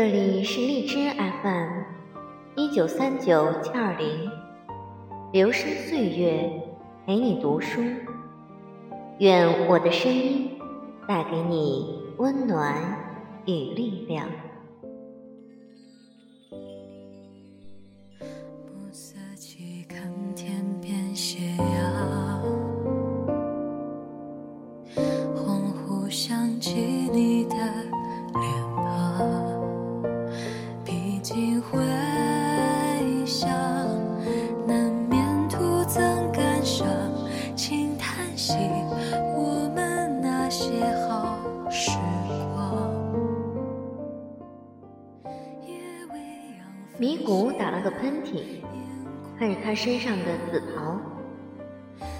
这里是荔枝 FM，一九三九七二零，流声岁月陪你读书，愿我的声音带给你温暖与力量。打了个喷嚏，看着他身上的紫袍，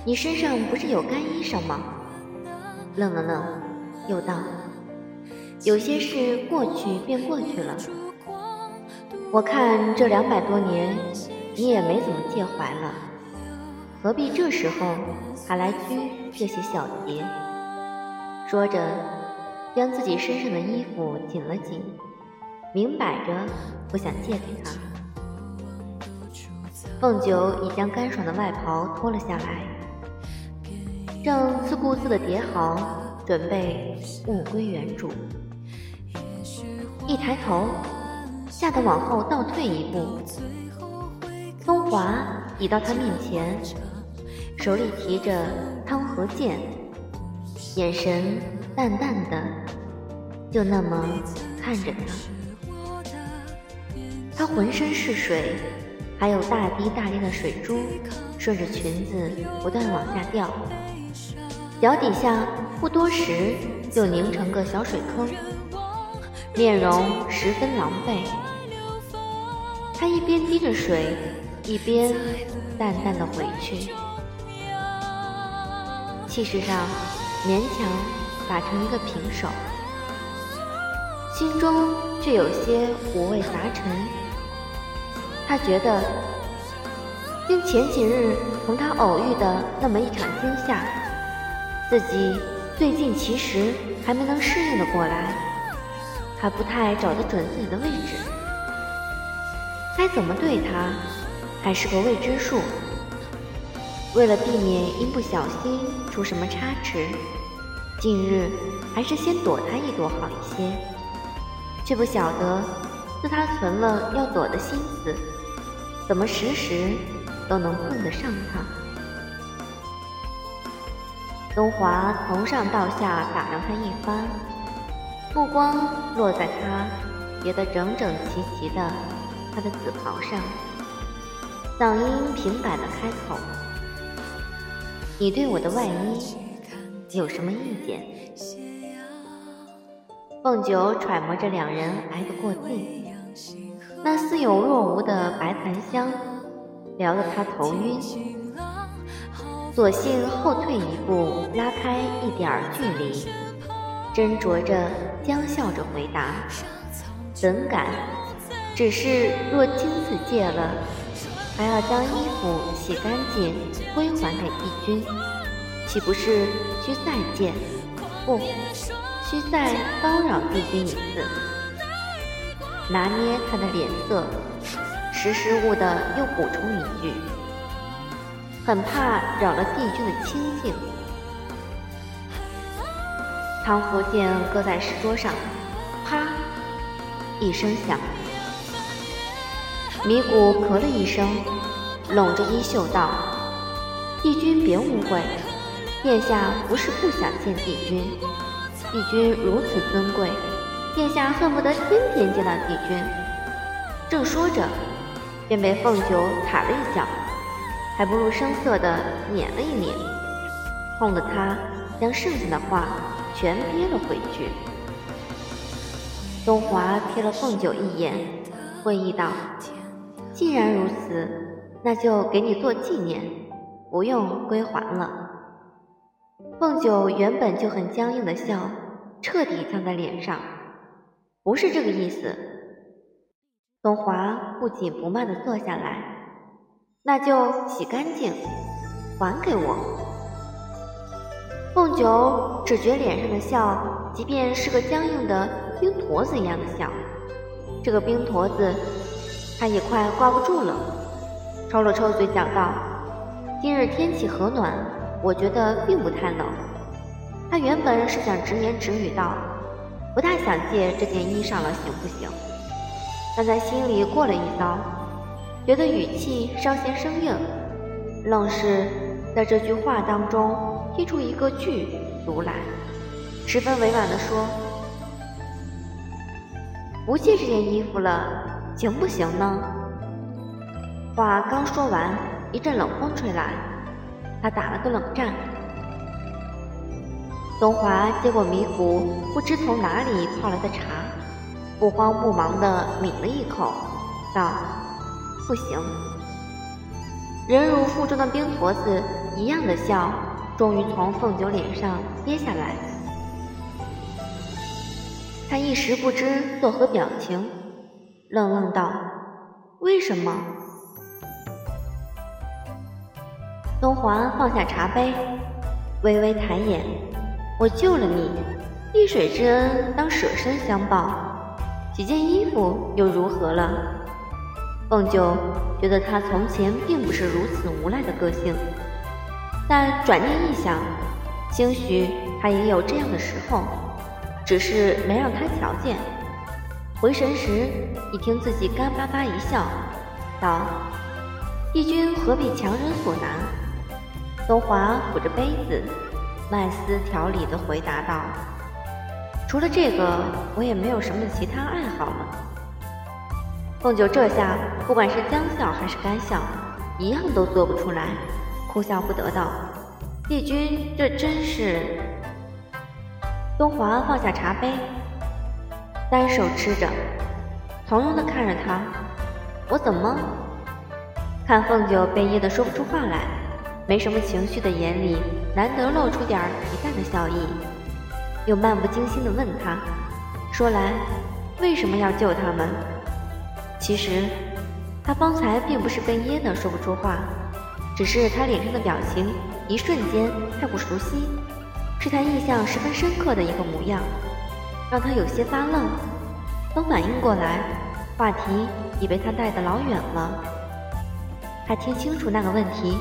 你身上不是有干衣裳吗？愣了愣，又道：“有些事过去便过去了。我看这两百多年，你也没怎么介怀了，何必这时候还来拘这些小节？”说着，将自己身上的衣服紧了紧，明摆着不想借给他。凤九已将干爽的外袍脱了下来，正自顾自地叠好，准备物归原主。一抬头，吓得往后倒退一步。风华已到他面前，手里提着汤和剑，眼神淡淡的，就那么看着他。他浑身是水，还有大滴大滴的水珠顺着裙子不断往下掉，脚底下不多时就凝成个小水坑，面容十分狼狈。他一边滴着水，一边淡淡的回去，气势上勉强打成一个平手，心中却有些五味杂陈。他觉得，因前几日同他偶遇的那么一场惊吓，自己最近其实还没能适应的过来，还不太找得准自己的位置，该怎么对他，还是个未知数。为了避免因不小心出什么差池，近日还是先躲他一躲好一些，却不晓得自他存了要躲的心思。怎么时时都能碰得上他？东华从上到下打量他一番，目光落在他叠得整整齐齐的他的紫袍上，嗓音平摆的开口：“你对我的外衣有什么意见？”凤九揣摩着两人挨得过近。那似有若无的白檀香，撩得他头晕，索性后退一步，拉开一点儿距离，斟酌着，僵笑着回答：“怎敢？只是若今次借了，还要将衣服洗干净归还给帝君，岂不是需再见？不，需再叨扰帝君一次。”拿捏他的脸色，识时务的又补充一句：“很怕扰了帝君的清静。”唐福剑搁在石桌上，啪一声响。米谷咳了一声，拢着衣袖道：“帝君别误会，殿下不是不想见帝君，帝君如此尊贵。”殿下恨不得天天见到帝君。正说着，便被凤九踩了一脚，还不露声色的撵了一撵，痛得他将剩下的话全憋了回去。东华瞥了凤九一眼，会意道：“既然如此，那就给你做纪念，不用归还了。”凤九原本就很僵硬的笑，彻底僵在脸上。不是这个意思。东华不紧不慢地坐下来，那就洗干净，还给我。凤九只觉脸上的笑，即便是个僵硬的冰坨子一样的笑，这个冰坨子他也快挂不住了。抽了抽嘴，讲道：“今日天气和暖，我觉得并不太冷。”他原本是想直言直语道：“不太想借这件衣裳了，行不行？”但在心里过了一遭，觉得语气稍显生硬，愣是在这句话当中踢出一个“句读来，十分委婉地说：“不借这件衣服了，行不行呢？”话刚说完，一阵冷风吹来，他打了个冷战。东华接过米谷不知从哪里泡来的茶，不慌不忙地抿了一口，道：“不行。”人如腹中的冰坨子一样的笑，终于从凤九脸上跌下来。他一时不知作何表情，愣愣道：“为什么？”东华放下茶杯，微微抬眼。我救了你，滴水之恩当舍身相报，几件衣服又如何了？凤九觉得他从前并不是如此无赖的个性，但转念一想，兴许他也有这样的时候，只是没让他瞧见。回神时，一听自己干巴巴一笑，道：“帝君何必强人所难？”东华抚着杯子。曼斯条理地回答道：“除了这个，我也没有什么其他爱好了。”凤九这下不管是将笑还是干笑，一样都做不出来，哭笑不得道：“帝君这真是……”东华放下茶杯，单手吃着，从容地看着他：“我怎么？”看凤九被噎得说不出话来。没什么情绪的眼里，难得露出点平淡的笑意，又漫不经心地问他：“说来，为什么要救他们？”其实，他方才并不是被噎得说不出话，只是他脸上的表情一瞬间太过熟悉，是他印象十分深刻的一个模样，让他有些发愣。等反应过来，话题已被他带得老远了。他听清楚那个问题。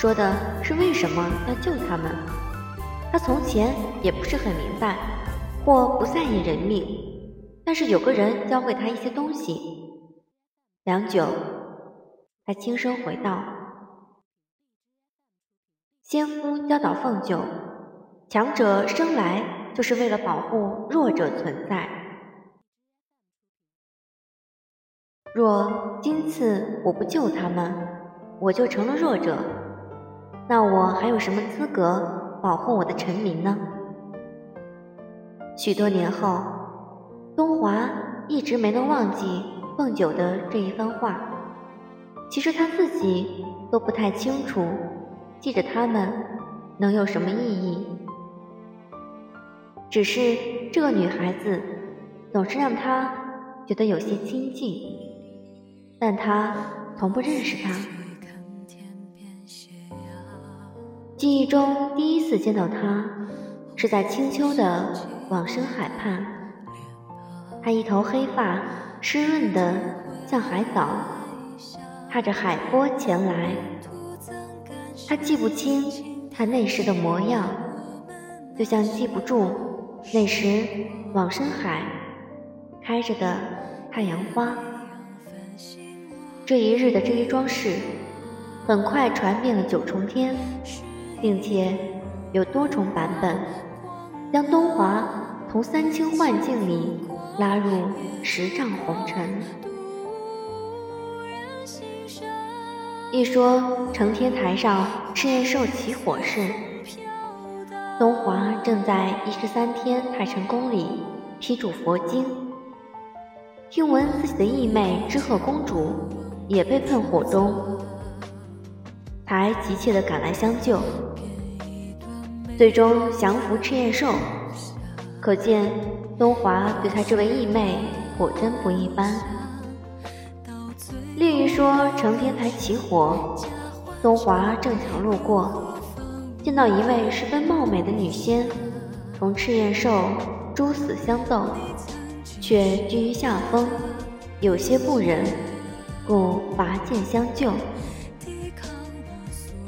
说的是为什么要救他们？他从前也不是很明白，或不在意人命，但是有个人教会他一些东西。良久，他轻声回道：“先夫教导凤九，强者生来就是为了保护弱者存在。若今次我不救他们，我就成了弱者。”那我还有什么资格保护我的臣民呢？许多年后，东华一直没能忘记凤九的这一番话。其实他自己都不太清楚，记着他们能有什么意义。只是这个女孩子总是让他觉得有些亲近，但他从不认识她。记忆中第一次见到他，是在清秋的往生海畔。他一头黑发湿润的像海藻，踏着海波前来。他记不清他那时的模样，就像记不住那时往生海开着的太阳花。这一日的这一桩事，很快传遍了九重天。并且有多重版本，将东华从三清幻境里拉入十丈红尘。一说承天台上赤焰兽起火时，东华正在一十三天太晨宫里批注佛经，听闻自己的义妹知鹤公主也被喷火中，才急切地赶来相救。最终降服赤焰兽，可见东华对他这位义妹果真不一般。另一说承天台起火，东华正巧路过，见到一位十分貌美的女仙，同赤焰兽殊死相斗，却居于下风，有些不忍，故拔剑相救。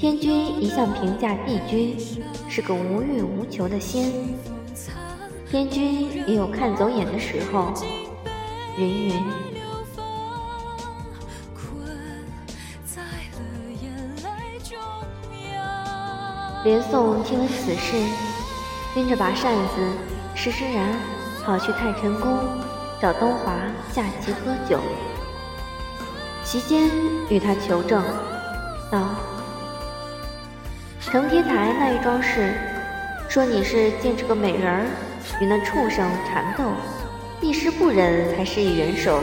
天君一向评价帝君是个无欲无求的仙，天君也有看走眼的时候。云云。连宋听了此事，拎着把扇子，施施然跑去太晨宫找东华下棋喝酒，其间与他求证道。承天台那一桩事，说你是见这个美人儿与那畜生缠斗，一时不忍才施以援手，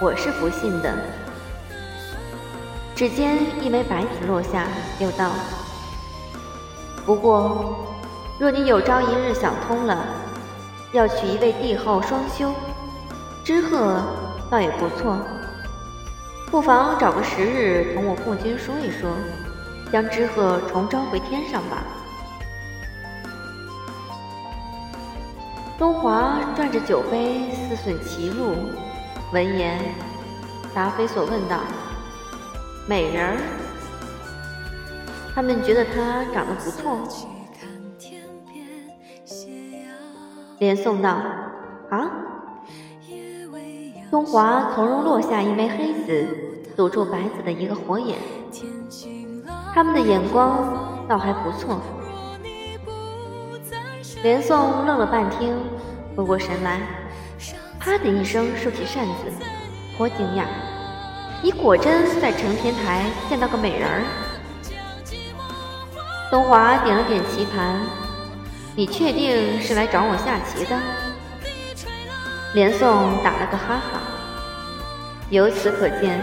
我是不信的。指尖一枚白子落下，又道：“不过，若你有朝一日想通了，要娶一位帝后双修，知鹤倒也不错，不妨找个时日同我父君说一说。”将知鹤重召回天上吧。东华转着酒杯，思忖其路。闻言，答非所问道：“美人儿，他们觉得她长得不错。”连宋道：“啊？”东华从容落下一枚黑子，堵住白子的一个火眼。他们的眼光倒还不错。连宋愣了半天，回过神来，啪的一声收起扇子，颇惊讶：“你果真在承天台见到个美人儿？”东华点了点棋盘：“你确定是来找我下棋的？”连宋打了个哈哈。由此可见，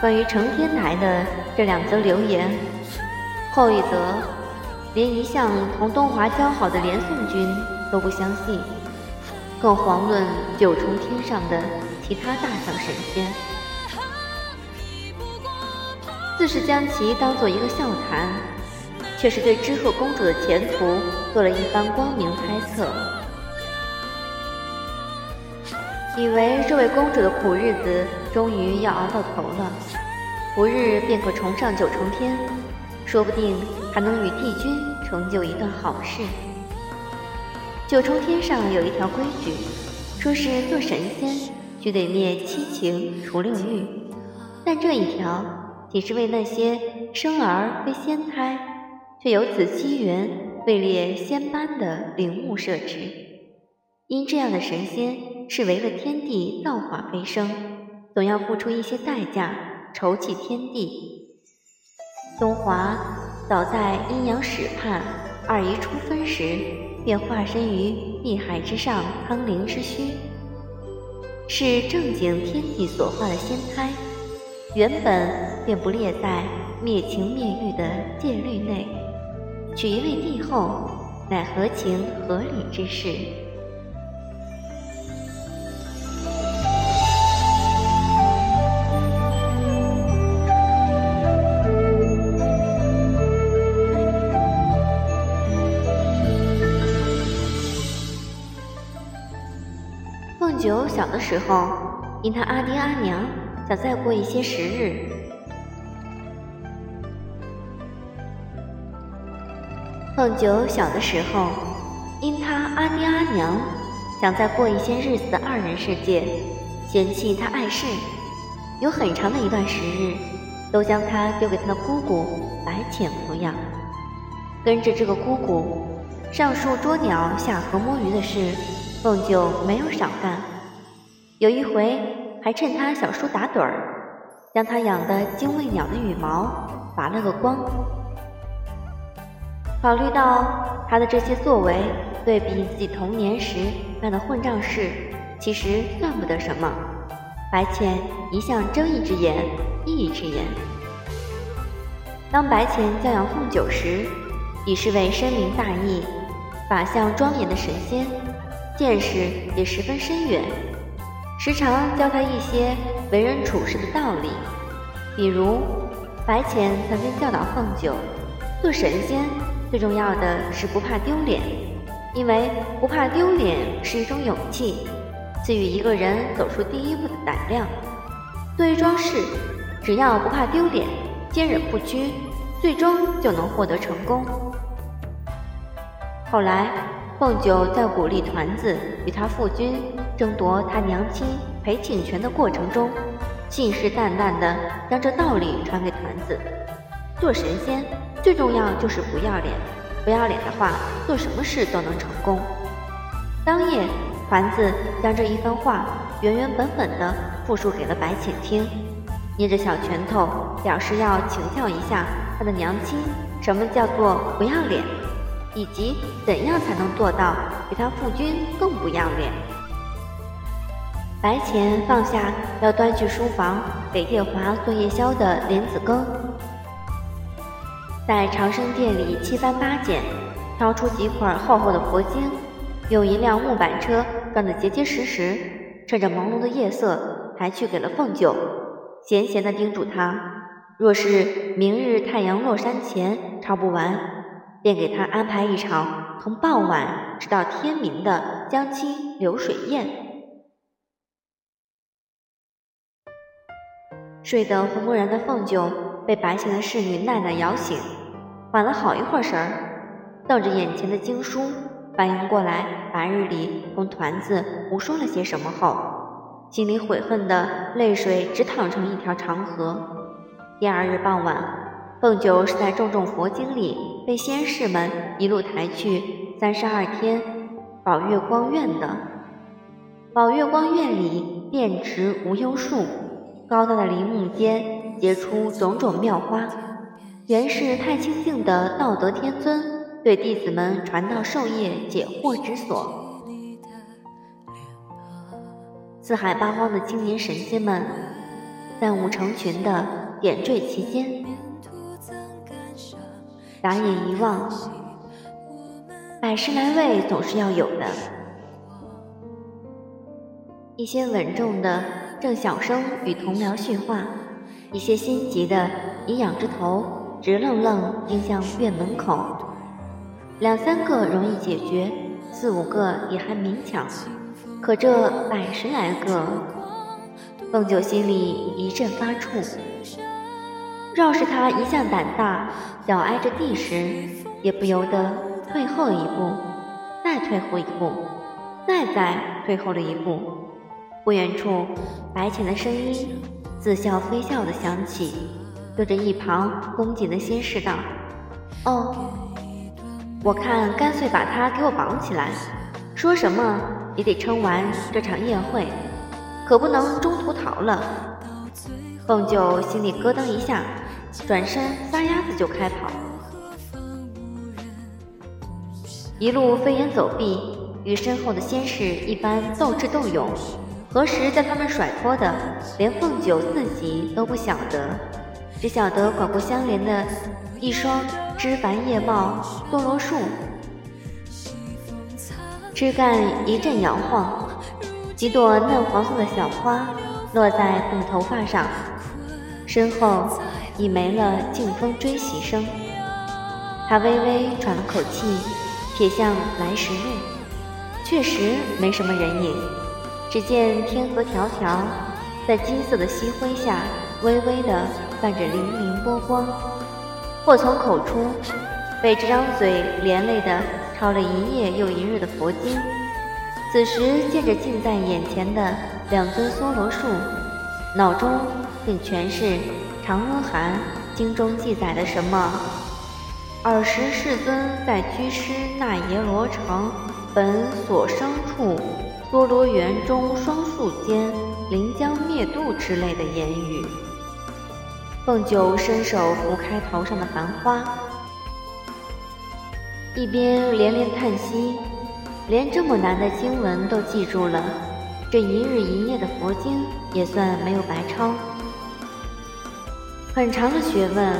关于承天台的这两则流言。后一则，连一向同东华交好的连宋君都不相信，更遑论九重天上的其他大小神仙。自是将其当做一个笑谈，却是对知鹤公主的前途做了一番光明猜测，以为这位公主的苦日子终于要熬到头了，不日便可重上九重天。说不定还能与帝君成就一段好事。九重天上有一条规矩，说是做神仙须得灭七情除六欲，但这一条仅是为那些生而非仙胎，却有此机缘位列仙班的灵物设置。因这样的神仙是为了天地造化飞升，总要付出一些代价酬济天地。东华早在阴阳始判二仪初分时，便化身于碧海之上苍灵之虚，是正经天地所化的仙胎，原本便不列在灭情灭欲的戒律内，娶一位帝后，乃合情合理之事。小的时候，因他阿爹阿娘想再过一些时日。凤九小的时候，因他阿爹阿娘想再过一些日子的二人世界，嫌弃他碍事，有很长的一段时日，都将他丢给他的姑姑白浅抚养。跟着这个姑姑，上树捉鸟、下河摸鱼的事，凤九没有少干。有一回，还趁他小叔打盹儿，将他养的精卫鸟的羽毛拔了个光。考虑到他的这些作为，对比自己童年时干的混账事，其实算不得什么。白浅一向睁一只眼闭一只眼。当白浅教养凤九时，已是位深明大义、法相庄严的神仙，见识也十分深远。时常教他一些为人处事的道理，比如白浅曾经教导凤九，做神仙最重要的是不怕丢脸，因为不怕丢脸是一种勇气，赐予一个人走出第一步的胆量。对于桩事，只要不怕丢脸，坚忍不屈，最终就能获得成功。后来，凤九在鼓励团子与他父君争夺他娘亲裴庆全的过程中，信誓旦旦地将这道理传给团子：做神仙最重要就是不要脸，不要脸的话，做什么事都能成功。当夜，团子将这一番话原原本本地复述给了白浅听，捏着小拳头，表示要请教一下他的娘亲，什么叫做不要脸。以及怎样才能做到比他父君更不要脸？白浅放下要端去书房给夜华做夜宵的莲子羹，在长生殿里七翻八捡，挑出几块厚厚的佛经，用一辆木板车装得结结实实，趁着朦胧的夜色还去给了凤九，闲闲地叮嘱他：若是明日太阳落山前抄不完。便给他安排一场从傍晚直到天明的江清流水宴。睡得昏昏然的凤九被白姓的侍女奈奈摇醒，缓了好一会儿神儿，瞪着眼前的经书，反应过来白日里同团子胡说了些什么后，心里悔恨的泪水直淌成一条长河。第二日傍晚。凤九是在重重佛经里被仙士们一路抬去三十二天宝月光院的。宝月光院里遍植无忧树，高大的林木间结出种种妙花，原是太清净的道德天尊对弟子们传道授业解惑之所。四海八荒的青年神仙们，三五成群的点缀其间。打眼一望，百十来位总是要有的。一些稳重的正小声与同僚叙话，一些心急的已仰着头，直愣愣盯向院门口。两三个容易解决，四五个也还勉强，可这百十来个，凤九心里一阵发怵。若是他一向胆大，脚挨着地时，也不由得退后一步，再退后一步，再再退后了一步。不远处，白浅的声音似笑非笑的响起，对着一旁恭谨的仙士道：“哦，我看干脆把他给我绑起来，说什么也得撑完这场宴会，可不能中途逃了。”凤九心里咯噔一下。转身撒丫子就开跑，一路飞檐走壁，与身后的仙士一般斗智斗勇，何时将他们甩脱的，连凤九自己都不晓得，只晓得拐过相连的一双枝繁叶茂梭罗树，枝干一阵摇晃，几朵嫩黄色的小花落在凤头发上，身后。已没了劲风追袭声，他微微喘了口气，瞥向来时路，确实没什么人影。只见天河迢迢，在金色的夕晖下，微微的泛着粼粼波光。祸从口出，被这张嘴连累的抄了一夜又一日的佛经，此时见着近在眼前的两尊梭罗树，脑中竟全是。《长阿含经》中记载的什么？尔时世尊在居师那耶罗城本所生处多罗园中双树间临江灭度之类的言语。凤九伸手拂开头上的繁花，一边连连叹息，连这么难的经文都记住了，这一日一夜的佛经也算没有白抄。很长的学问，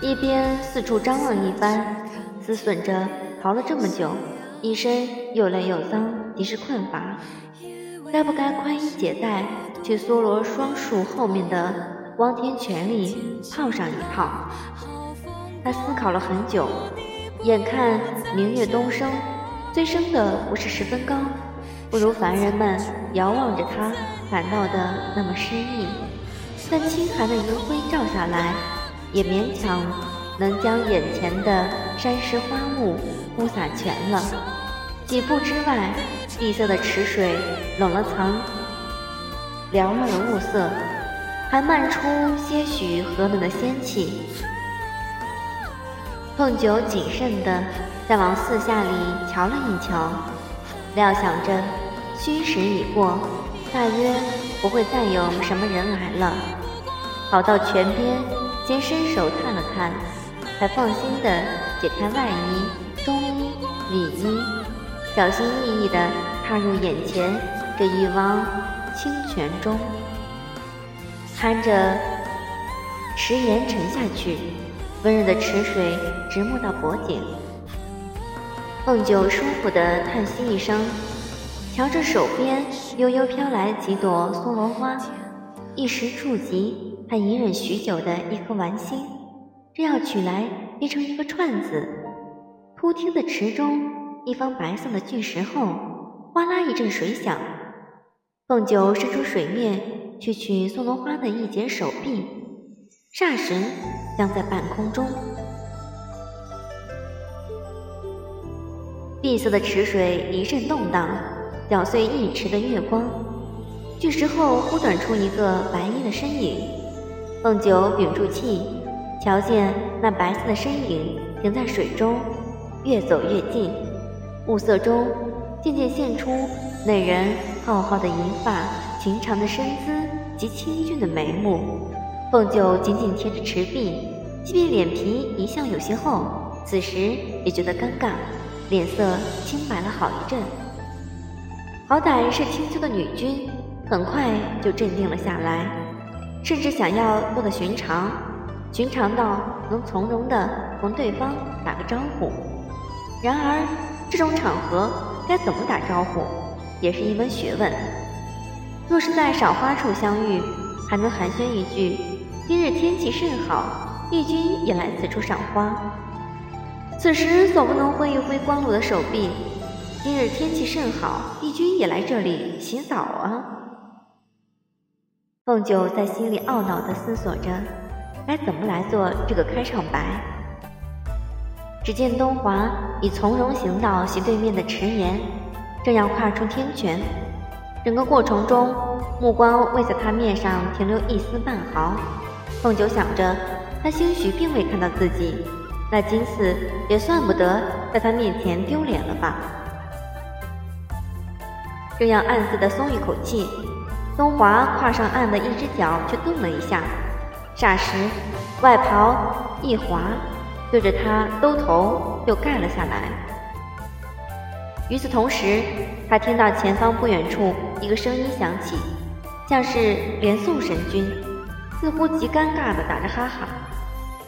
一边四处张望一番，思忖着逃了这么久，一身又累又脏，即是困乏，该不该宽衣解带去梭罗双树后面的汪天泉里泡上一泡？他思考了很久，眼看明月东升，虽升的不是十分高，不如凡人们遥望着它感到的那么诗意。但清寒的余晖照下来，也勉强能将眼前的山石花木铺洒全了。几步之外，碧色的池水冷了层缭乱的雾色，还漫出些许和暖的仙气。凤九谨慎地再往四下里瞧了一瞧，料想着虚实已过，大约不会再有什么人来了。跑到泉边，先伸手探了探，才放心地解开外衣、中衣、里衣，小心翼翼地踏入眼前这一汪清泉中，看着池沿沉下去，温热的池水直没到脖颈。凤九舒服地叹息一声，瞧着手边悠悠飘来几朵松萝花，一时触及。他隐忍许久的一颗丸心，正要取来编成一个串子。突听的池中一方白色的巨石后，哗啦一阵水响。凤九伸出水面去取松萝花的一截手臂，霎时僵在半空中。碧色的池水一阵动荡，搅碎一池的月光。巨石后忽短出一个白衣的身影。凤九屏住气，瞧见那白色的身影停在水中，越走越近。暮色中渐渐现出那人浩浩的银发、群长的身姿及清俊的眉目。凤九紧紧贴着池壁，即便脸皮一向有些厚，此时也觉得尴尬，脸色青白了好一阵。好歹是青丘的女君，很快就镇定了下来。甚至想要做的寻常，寻常到能从容的同对方打个招呼。然而这种场合该怎么打招呼，也是一门学问。若是在赏花处相遇，还能寒暄一句：“今日天气甚好，帝君也来此处赏花。”此时总不能挥一挥光裸的手臂：“今日天气甚好，帝君也来这里洗澡啊。”凤九在心里懊恼地思索着，该怎么来做这个开场白。只见东华已从容行到斜对面的池沿，正要跨出天泉。整个过程中，目光未在他面上停留一丝半毫。凤九想着，他兴许并未看到自己，那金丝也算不得在他面前丢脸了吧。正要暗自的松一口气。东华跨上岸的一只脚却动了一下，霎时外袍一滑，对着他兜头又盖了下来。与此同时，他听到前方不远处一个声音响起，像是连宋神君，似乎极尴尬的打着哈哈：“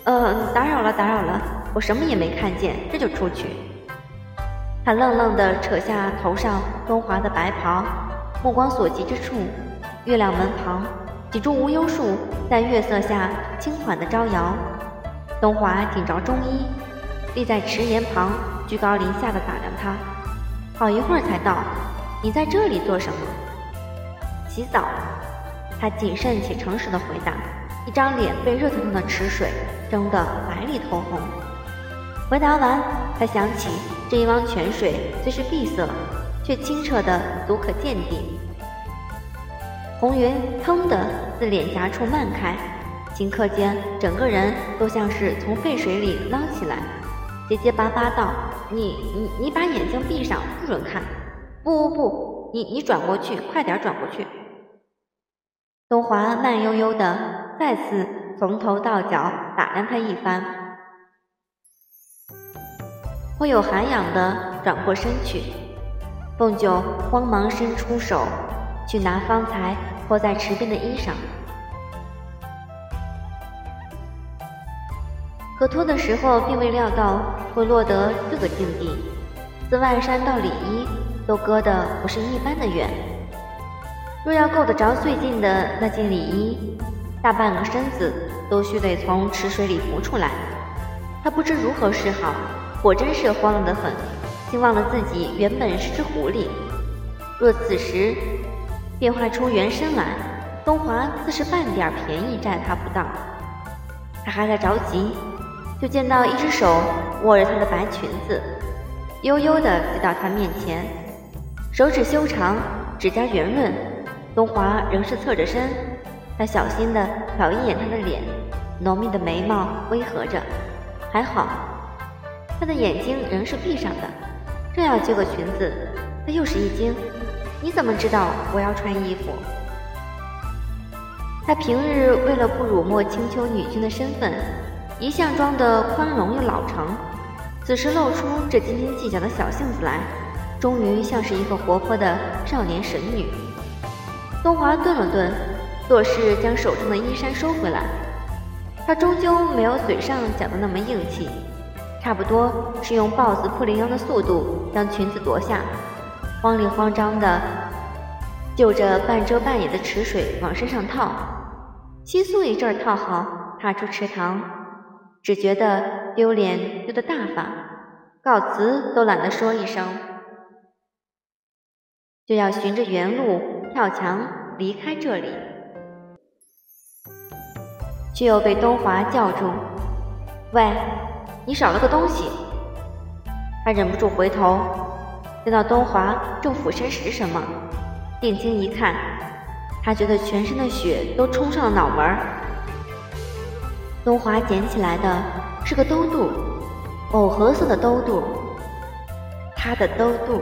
呃，打扰了，打扰了，我什么也没看见，这就出去。”他愣愣地扯下头上风华的白袍，目光所及之处。月亮门旁，几株无忧树在月色下轻缓地招摇。东华紧着中衣，立在池沿旁，居高临下的打量他，好一会儿才道：“你在这里做什么？”“洗澡。”他谨慎且诚实的回答，一张脸被热腾腾的池水蒸得白里透红。回答完，他想起这一汪泉水虽是碧色，却清澈的足可见底。红云腾地自脸颊处漫开，顷刻间，整个人都像是从沸水里捞起来，结结巴巴道：“你你你把眼睛闭上，不准看！不不不，你你转过去，快点转过去！”东华慢悠悠地再次从头到脚打量他一番，颇有涵养地转过身去。凤九慌忙伸出手。去拿方才泼在池边的衣裳，可脱的时候并未料到会落得这个境地。自外衫到里衣都割得不是一般的远，若要够得着最近的那件里衣，大半个身子都须得从池水里浮出来。他不知如何是好，果真是慌了得很，竟忘了自己原本是只狐狸。若此时变化出原身来，东华自是半点便宜占他不到。他还在着急，就见到一只手握着她的白裙子，悠悠地飞到她面前，手指修长，指甲圆润。东华仍是侧着身，他小心地瞟一眼她的脸，浓密的眉毛微合着，还好，他的眼睛仍是闭上的。正要接过裙子，他又是一惊：“你怎么知道我要穿衣服？”他平日为了不辱没青丘女君的身份，一向装得宽容又老成，此时露出这斤斤计较的小性子来，终于像是一个活泼的少年神女。东华顿了顿，做事将手中的衣衫收回来。他终究没有嘴上讲的那么硬气，差不多是用豹子扑羚羊的速度将裙子夺下，慌里慌张的就着半遮半掩的池水往身上套。窸窣一阵套好，踏出池塘，只觉得丢脸丢得大发，告辞都懒得说一声，就要循着原路跳墙离开这里，却又被东华叫住：“喂，你少了个东西。”他忍不住回头，见到东华正俯身拾什么，定睛一看。他觉得全身的血都冲上了脑门儿。东华捡起来的是个兜肚，藕荷色的兜肚，他的兜肚。